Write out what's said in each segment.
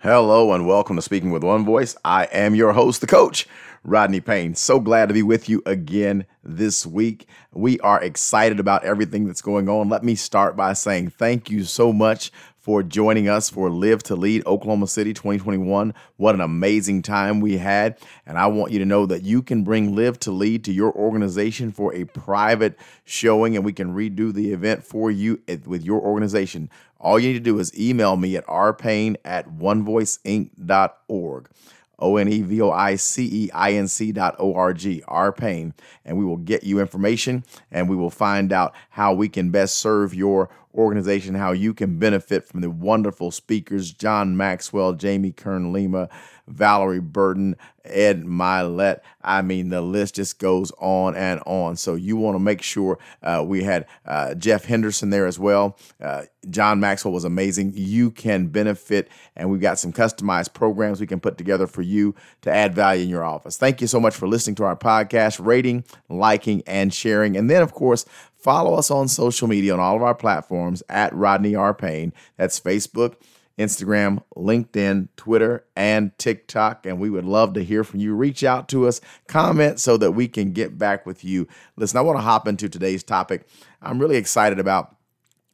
Hello and welcome to Speaking with One Voice. I am your host, the coach, Rodney Payne. So glad to be with you again this week. We are excited about everything that's going on. Let me start by saying thank you so much for joining us for Live to Lead Oklahoma City 2021. What an amazing time we had. And I want you to know that you can bring Live to Lead to your organization for a private showing, and we can redo the event for you with your organization. All you need to do is email me at rpayne at onevoiceinc.org. O N E V O I C E I N C dot O R G, R Payne, and we will get you information and we will find out how we can best serve your organization, how you can benefit from the wonderful speakers John Maxwell, Jamie Kern Lima, Valerie Burton, Ed Mylett. I mean, the list just goes on and on. So you want to make sure uh, we had uh, Jeff Henderson there as well. Uh, John Maxwell was amazing. You can benefit, and we've got some customized programs we can put together for you to add value in your office. Thank you so much for listening to our podcast, rating, liking, and sharing. And then, of course, follow us on social media on all of our platforms at Rodney R. Payne. That's Facebook. Instagram, LinkedIn, Twitter, and TikTok. And we would love to hear from you. Reach out to us, comment so that we can get back with you. Listen, I want to hop into today's topic. I'm really excited about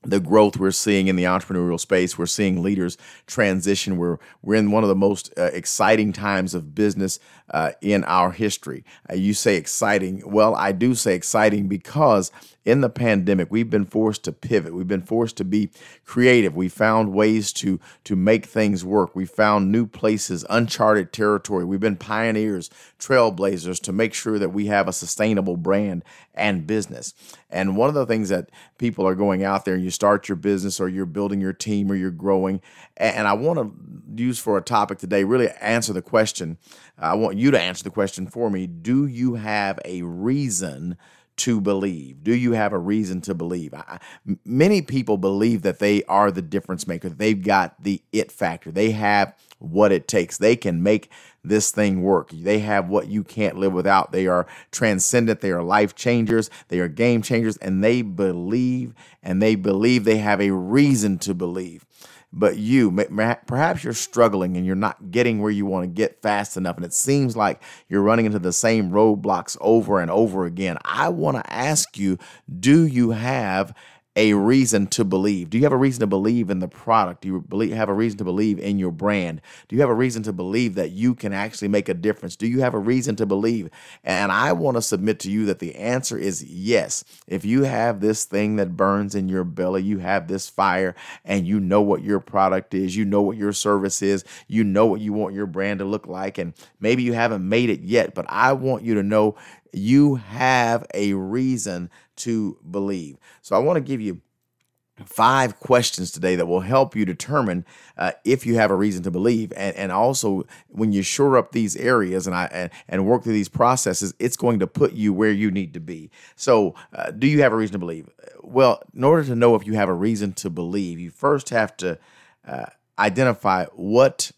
the growth we're seeing in the entrepreneurial space. We're seeing leaders transition. We're we're in one of the most uh, exciting times of business uh, in our history. Uh, you say exciting. Well, I do say exciting because in the pandemic, we've been forced to pivot. We've been forced to be creative. We found ways to to make things work. We found new places, uncharted territory. We've been pioneers, trailblazers to make sure that we have a sustainable brand and business. And one of the things that people are going out there, and you start your business or you're building your team or you're growing, and I want to use for a topic today, really answer the question. I want you to answer the question for me. Do you have a reason? To believe? Do you have a reason to believe? I, many people believe that they are the difference maker. They've got the it factor. They have what it takes. They can make this thing work. They have what you can't live without. They are transcendent. They are life changers. They are game changers. And they believe and they believe they have a reason to believe but you perhaps you're struggling and you're not getting where you want to get fast enough and it seems like you're running into the same roadblocks over and over again. I want to ask you do you have a reason to believe? Do you have a reason to believe in the product? Do you believe, have a reason to believe in your brand? Do you have a reason to believe that you can actually make a difference? Do you have a reason to believe? And I want to submit to you that the answer is yes. If you have this thing that burns in your belly, you have this fire, and you know what your product is, you know what your service is, you know what you want your brand to look like, and maybe you haven't made it yet, but I want you to know you have a reason to believe. So I want to give you five questions today that will help you determine uh, if you have a reason to believe. And, and also when you shore up these areas and I and, and work through these processes it's going to put you where you need to be. So uh, do you have a reason to believe? Well in order to know if you have a reason to believe you first have to uh, identify what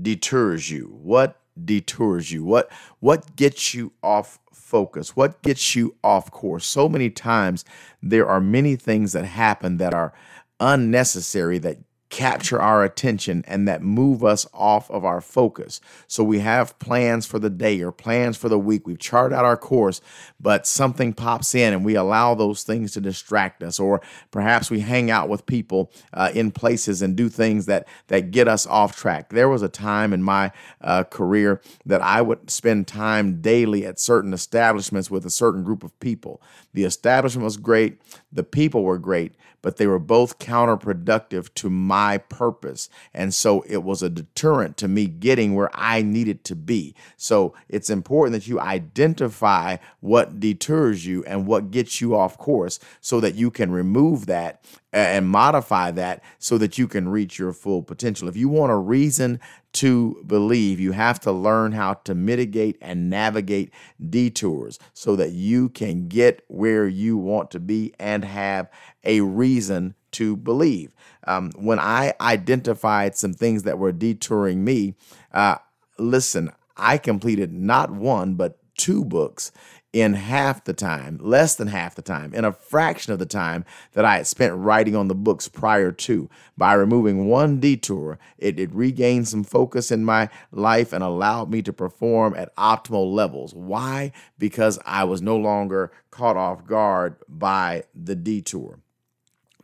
deters you what detours you what what gets you off focus? What gets you off course? So many times there are many things that happen that are unnecessary that capture our attention and that move us off of our focus. So we have plans for the day or plans for the week. We've charted out our course, but something pops in and we allow those things to distract us. Or perhaps we hang out with people uh, in places and do things that that get us off track. There was a time in my uh, career that I would spend time daily at certain establishments with a certain group of people. The establishment was great, the people were great, but they were both counterproductive to my purpose. And so it was a deterrent to me getting where I needed to be. So it's important that you identify what deters you and what gets you off course so that you can remove that and modify that so that you can reach your full potential. If you want a reason to believe, you have to learn how to mitigate and navigate detours so that you can get where you want to be and have a reason to believe. Um, when I identified some things that were detouring me, uh, listen, I completed not one, but two books in half the time, less than half the time, in a fraction of the time that I had spent writing on the books prior to. By removing one detour, it, it regained some focus in my life and allowed me to perform at optimal levels. Why? Because I was no longer caught off guard by the detour.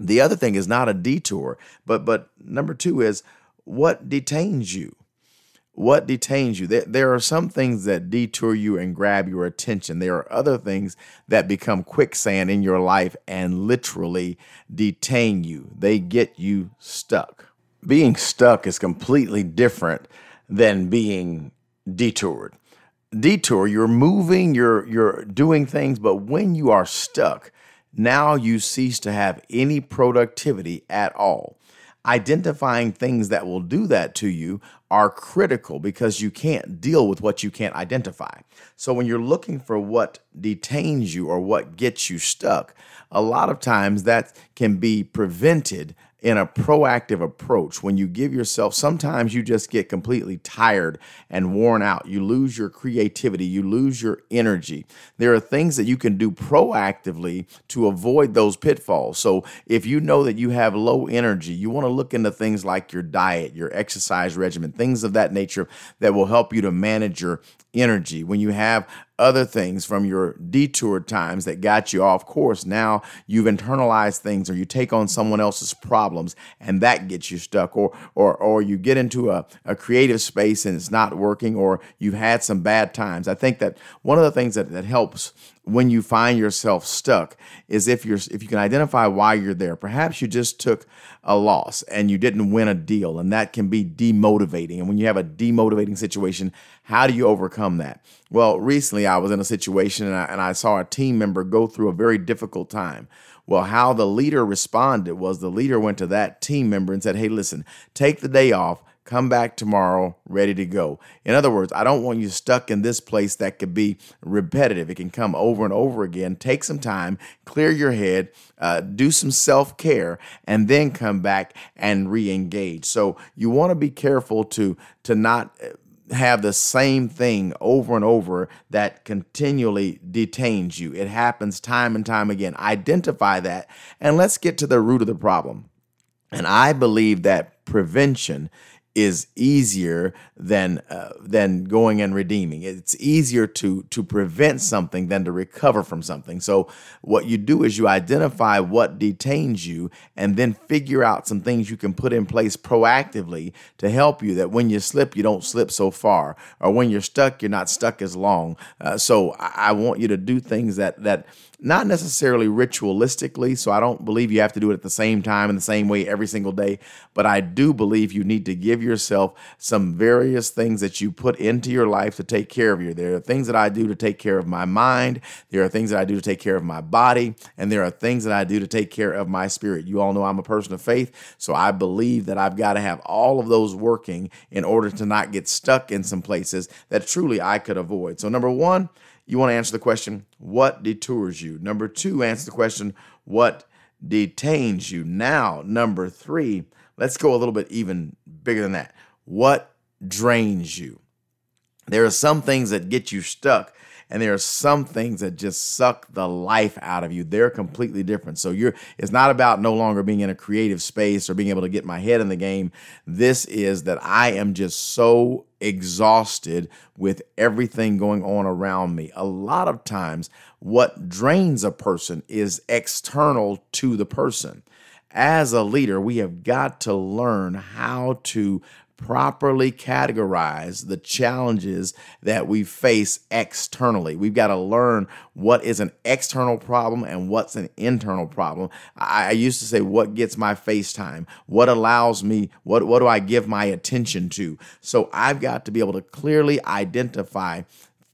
The other thing is not a detour, but but number 2 is what detains you? What detains you? There, there are some things that detour you and grab your attention. There are other things that become quicksand in your life and literally detain you. They get you stuck. Being stuck is completely different than being detoured. Detour, you're moving, you're you're doing things, but when you are stuck, now you cease to have any productivity at all identifying things that will do that to you are critical because you can't deal with what you can't identify. So when you're looking for what detains you or what gets you stuck, a lot of times that can be prevented in a proactive approach. When you give yourself sometimes you just get completely tired and worn out. You lose your creativity. You lose your energy. There are things that you can do proactively to avoid those pitfalls. So if you know that you have low energy you want to look into things like your diet your exercise regimen things of that nature that will help you to manage your energy. When you have other things from your detour times that got you off course. Now you've internalized things or you take on someone else's problems and that gets you stuck or or or you get into a, a creative space and it's not working or you've had some bad times. I think that one of the things that, that helps when you find yourself stuck is if you're if you can identify why you're there. Perhaps you just took a loss and you didn't win a deal and that can be demotivating. And when you have a demotivating situation, how do you overcome that? Well, recently I was in a situation and I, and I saw a team member go through a very difficult time. Well, how the leader responded was the leader went to that team member and said, Hey, listen, take the day off, come back tomorrow ready to go. In other words, I don't want you stuck in this place that could be repetitive. It can come over and over again. Take some time, clear your head, uh, do some self care, and then come back and re engage. So you want to be careful to to not uh, have the same thing over and over that continually detains you. It happens time and time again. Identify that and let's get to the root of the problem. And I believe that prevention is easier than uh, than going and redeeming. It's easier to to prevent something than to recover from something. So what you do is you identify what detains you and then figure out some things you can put in place proactively to help you that when you slip you don't slip so far or when you're stuck you're not stuck as long. Uh, so I, I want you to do things that that not necessarily ritualistically, so I don't believe you have to do it at the same time in the same way every single day, but I do believe you need to give yourself some various things that you put into your life to take care of you. There are things that I do to take care of my mind, there are things that I do to take care of my body, and there are things that I do to take care of my spirit. You all know I'm a person of faith, so I believe that I've got to have all of those working in order to not get stuck in some places that truly I could avoid. So, number one, you want to answer the question, what detours you? Number two, answer the question, what detains you? Now, number three, let's go a little bit even bigger than that. What drains you? There are some things that get you stuck and there are some things that just suck the life out of you. They're completely different. So you're it's not about no longer being in a creative space or being able to get my head in the game. This is that I am just so exhausted with everything going on around me. A lot of times what drains a person is external to the person. As a leader, we have got to learn how to properly categorize the challenges that we face externally. We've got to learn what is an external problem and what's an internal problem. I, I, used to say, what gets my face time? What allows me, what, what do I give my attention to? So I've got to be able to clearly identify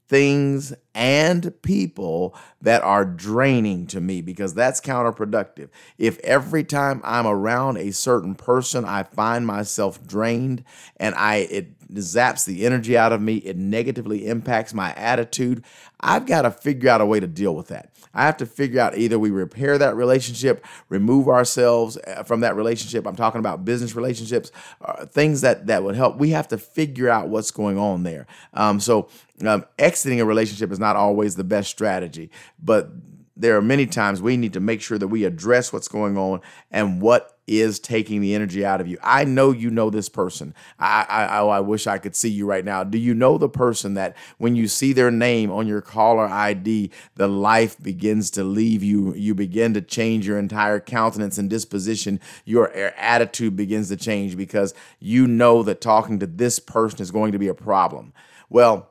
things and people that are draining to me because that's counterproductive. If every time I'm around a certain person I find myself drained and I it zaps the energy out of me. It negatively impacts my attitude. I've got to figure out a way to deal with that. I have to figure out either we repair that relationship, remove ourselves uh, from that relationship. I'm talking about business relationships, uh, things that that would help. We have to figure out what's going on there. Um, so um, exiting a relationship is not always the best strategy, but there are many times we need to make sure that we address what's going on and what is taking the energy out of you. I know you know this person. I, I, I oh, wish I could see you right now. Do you know the person that when you see their name on your caller ID, the life begins to leave you? You begin to change your entire countenance and disposition. Your attitude begins to change because you know that talking to this person is going to be a problem. Well,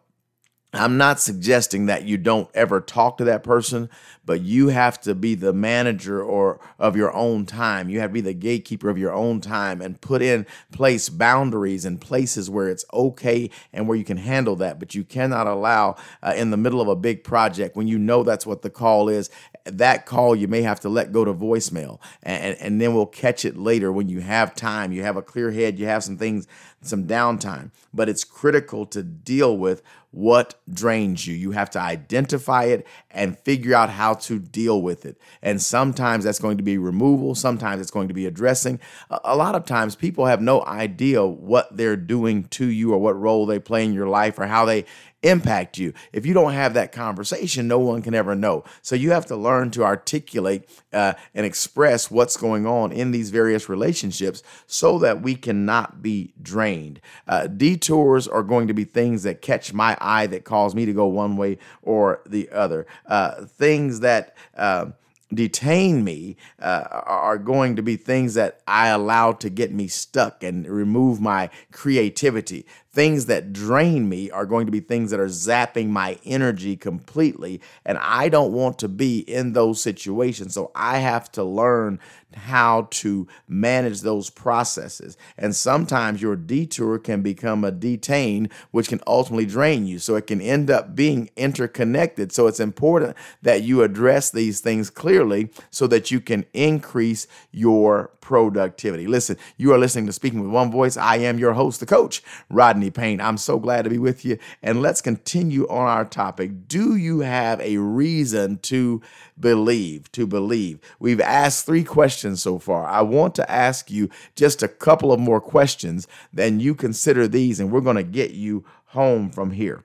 I'm not suggesting that you don't ever talk to that person, but you have to be the manager or of your own time. You have to be the gatekeeper of your own time and put in place boundaries and places where it's okay and where you can handle that. But you cannot allow uh, in the middle of a big project when you know that's what the call is. That call you may have to let go to voicemail, and, and then we'll catch it later when you have time. You have a clear head. You have some things, some downtime. But it's critical to deal with what drains you. You have to identify it and figure out how to deal with it. And sometimes that's going to be removal, sometimes it's going to be addressing. A lot of times people have no idea what they're doing to you or what role they play in your life or how they impact you. If you don't have that conversation, no one can ever know. So you have to learn to articulate uh, and express what's going on in these various relationships so that we cannot be drained. Uh, detours are going to be things that catch my eye that cause me to go one way or the other. Uh, things that uh, detain me uh, are going to be things that I allow to get me stuck and remove my creativity. Things that drain me are going to be things that are zapping my energy completely. And I don't want to be in those situations. So I have to learn how to manage those processes. And sometimes your detour can become a detain, which can ultimately drain you. So it can end up being interconnected. So it's important that you address these things clearly so that you can increase your productivity. Listen, you are listening to Speaking with One Voice. I am your host, the coach, Rodney Payne. I'm so glad to be with you. And let's continue on our topic. Do you have a reason to believe? To believe. We've asked three questions so far. I want to ask you just a couple of more questions. Then you consider these, and we're going to get you home from here.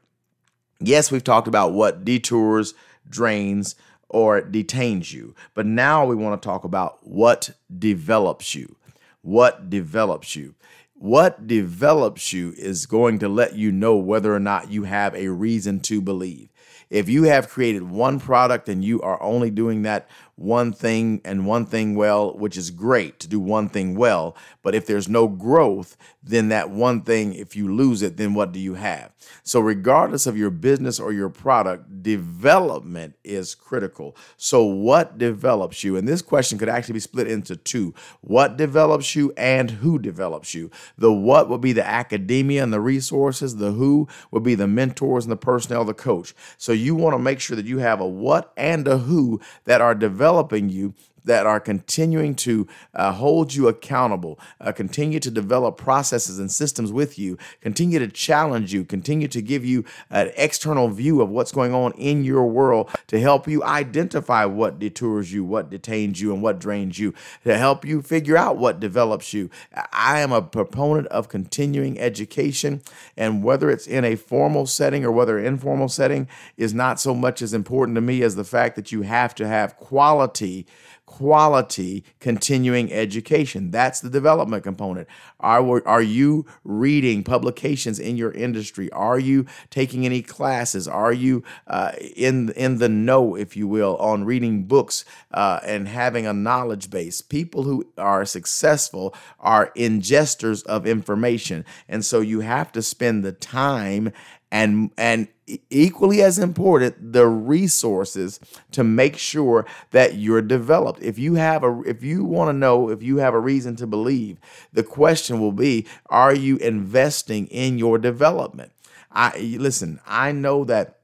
Yes, we've talked about what detours, drains, or detains you. But now we want to talk about what develops you. What develops you? What develops you is going to let you know whether or not you have a reason to believe. If you have created one product and you are only doing that one thing and one thing well, which is great to do one thing well. But if there's no growth, then that one thing, if you lose it, then what do you have? So, regardless of your business or your product, development is critical. So, what develops you? And this question could actually be split into two what develops you and who develops you. The what would be the academia and the resources, the who would be the mentors and the personnel, the coach. So, you want to make sure that you have a what and a who that are developed developing you that are continuing to uh, hold you accountable, uh, continue to develop processes and systems with you, continue to challenge you, continue to give you an external view of what's going on in your world to help you identify what detours you, what detains you, and what drains you, to help you figure out what develops you. I am a proponent of continuing education, and whether it's in a formal setting or whether informal setting is not so much as important to me as the fact that you have to have quality quality continuing education. That's the development component. Are, are you reading publications in your industry? Are you taking any classes? Are you uh, in, in the know, if you will, on reading books uh, and having a knowledge base? People who are successful are ingesters of information. And so you have to spend the time and and equally as important the resources to make sure that you're developed if you have a if you want to know if you have a reason to believe the question will be are you investing in your development i listen i know that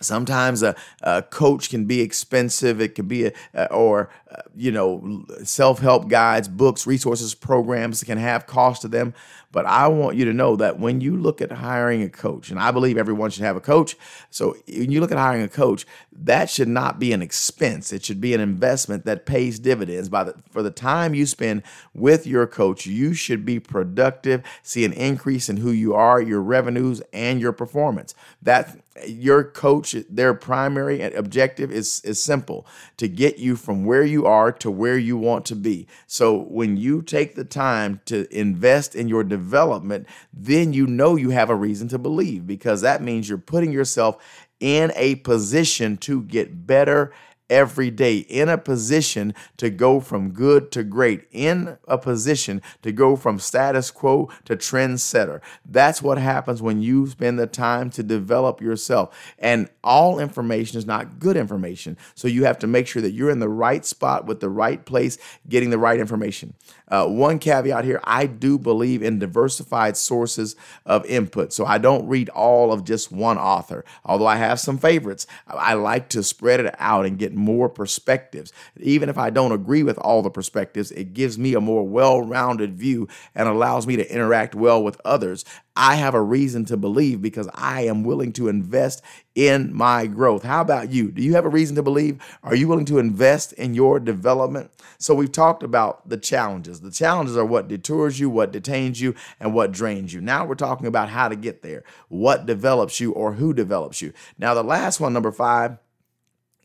Sometimes a, a, coach can be expensive. It can be, a, or uh, you know, self-help guides, books, resources, programs can have cost to them. But I want you to know that when you look at hiring a coach, and I believe everyone should have a coach. So when you look at hiring a coach, that should not be an expense. It should be an investment that pays dividends. By the for the time you spend with your coach, you should be productive, see an increase in who you are, your revenues, and your performance. That your coach their primary objective is is simple to get you from where you are to where you want to be. So when you take the time to invest in your development then you know you have a reason to believe because that means you're putting yourself in a position to get better every day in a position to go from good to great, in a position to go from status quo to trendsetter. That's what happens when you spend the time to develop yourself. And all information is not good information. So you have to make sure that you're in the right spot with the right place, getting the right information. Uh, one caveat here I do believe in diversified sources of input. So I don't read all of just one author, although I have some favorites. I like to spread it out and get more perspectives. Even if I don't agree with all the perspectives, it gives me a more well rounded view and allows me to interact well with others. I have a reason to believe because I am willing to invest in my growth. How about you? Do you have a reason to believe? Are you willing to invest in your development? So, we've talked about the challenges. The challenges are what detours you, what detains you, and what drains you. Now, we're talking about how to get there, what develops you, or who develops you. Now, the last one, number five,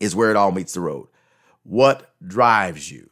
is where it all meets the road. What drives you?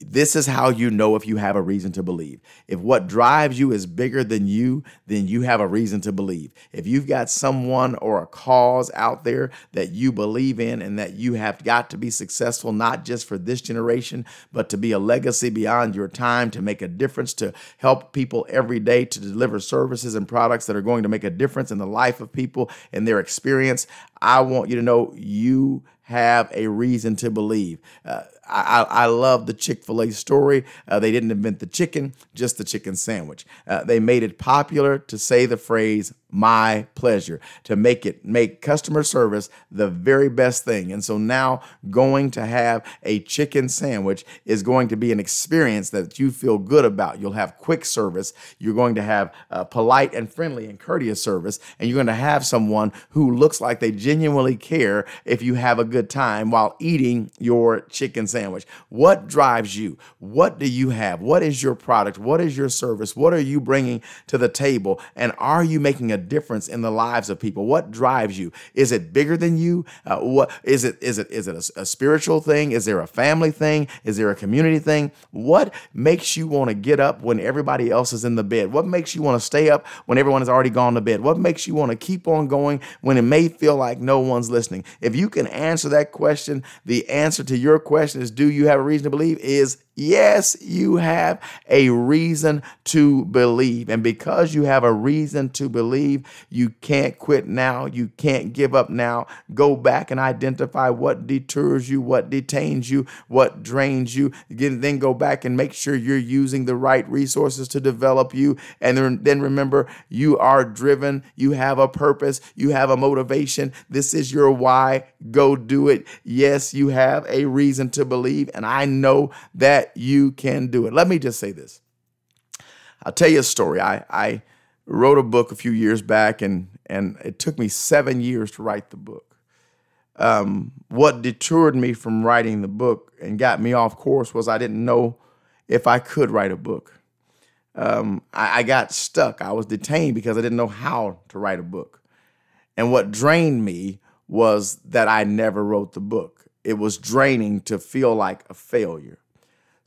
This is how you know if you have a reason to believe. If what drives you is bigger than you, then you have a reason to believe. If you've got someone or a cause out there that you believe in and that you have got to be successful, not just for this generation, but to be a legacy beyond your time, to make a difference, to help people every day, to deliver services and products that are going to make a difference in the life of people and their experience, I want you to know you have a reason to believe. Uh, I, I, love the Chick fil A story. Uh, they didn't invent the chicken, just the chicken sandwich. Uh, they made it popular to say the phrase, my pleasure to make it make customer service the very best thing. And so now going to have a chicken sandwich is going to be an experience that you feel good about. You'll have quick service. You're going to have polite and friendly and courteous service. And you're going to have someone who looks like they genuinely care if you have a good time while eating your chicken sandwich. What drives you? What do you have? What is your product? What is your service? What are you bringing to the table? And are you making a difference in the lives of people? What drives you? Is it bigger than you? Uh, what is it? Is it is it a, a spiritual thing? Is there a family thing? Is there a community thing? What makes you want to get up when everybody else is in the bed? What makes you want to stay up when everyone has already gone to bed? What makes you want to keep on going when it may feel like no one's listening? If you can answer that question, the answer to your question is do you have a reason to believe is Yes, you have a reason to believe. And because you have a reason to believe, you can't quit now. You can't give up now. Go back and identify what deters you, what detains you, what drains you. Then go back and make sure you're using the right resources to develop you. And then remember, you are driven. You have a purpose. You have a motivation. This is your why. Go do it. Yes, you have a reason to believe. And I know that you can do it. Let me just say this. I'll tell you a story. I, I wrote a book a few years back, and, and it took me seven years to write the book. Um, what deterred me from writing the book and got me off course was I didn't know if I could write a book. Um, I, I got stuck. I was detained because I didn't know how to write a book. And what drained me was that I never wrote the book. It was draining to feel like a failure.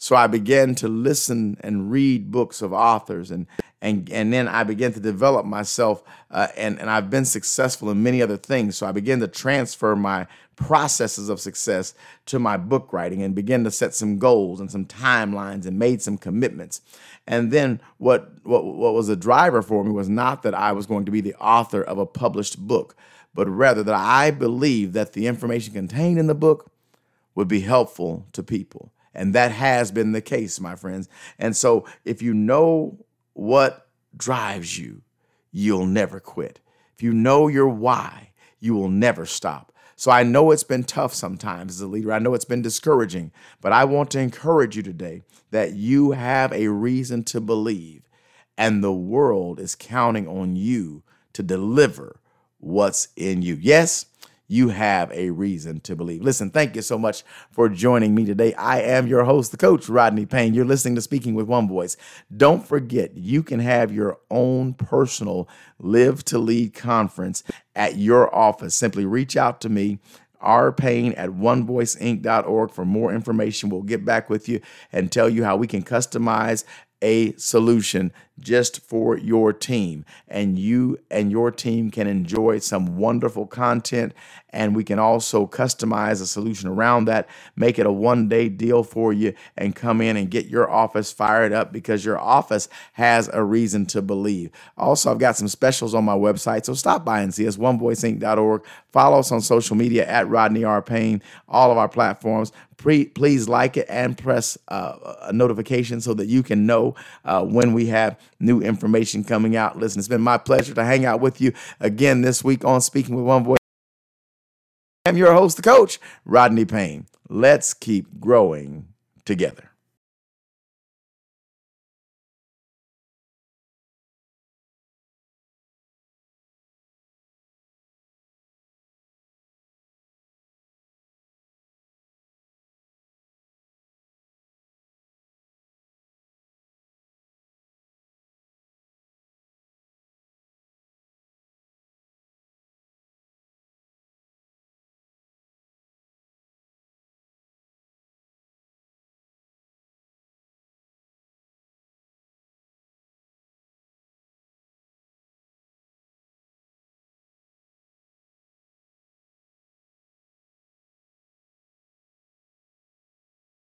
So I began to listen and read books of authors, and and and then I began to develop myself, uh, and and I've been successful in many other things. So I began to transfer my processes of success to my book writing, and began to set some goals and some timelines, and made some commitments. And then what what what was a driver for me was not that I was going to be the author of a published book, but rather that I believed that the information contained in the book would be helpful to people. And that has been the case, my friends. And so if you know what drives you, you'll never quit. If you know your why, you will never stop. So I know it's been tough sometimes as a leader. I know it's been discouraging, but I want to encourage you today that you have a reason to believe, and the world is counting on you to deliver what's in you. Yes, you have a reason to believe. Listen, thank you so much for joining me today. I am your host, the coach, Rodney Payne. You're listening to Speaking with One Voice. Don't forget, you can have your own personal Live to Lead conference at your office. Simply reach out to me rpayne at onevoiceinc.org for more information. We'll get back with you and tell you how we can customize a solution just for your team. And you and your team can enjoy some wonderful content. And we can also customize a solution around that, make it a one day deal for you, and come in and get your office fired up because your office has a reason to believe. Also, I've got some specials on my website. So stop by and see us, onevoiceinc.org. Follow us on social media at Rodney R. Payne, all of our platforms. Please like it and press uh, a notification so that you can know uh, when we have new information coming out. Listen, it's been my pleasure to hang out with you again this week on Speaking with One Voice. I'm your host, the coach, Rodney Payne. Let's keep growing together.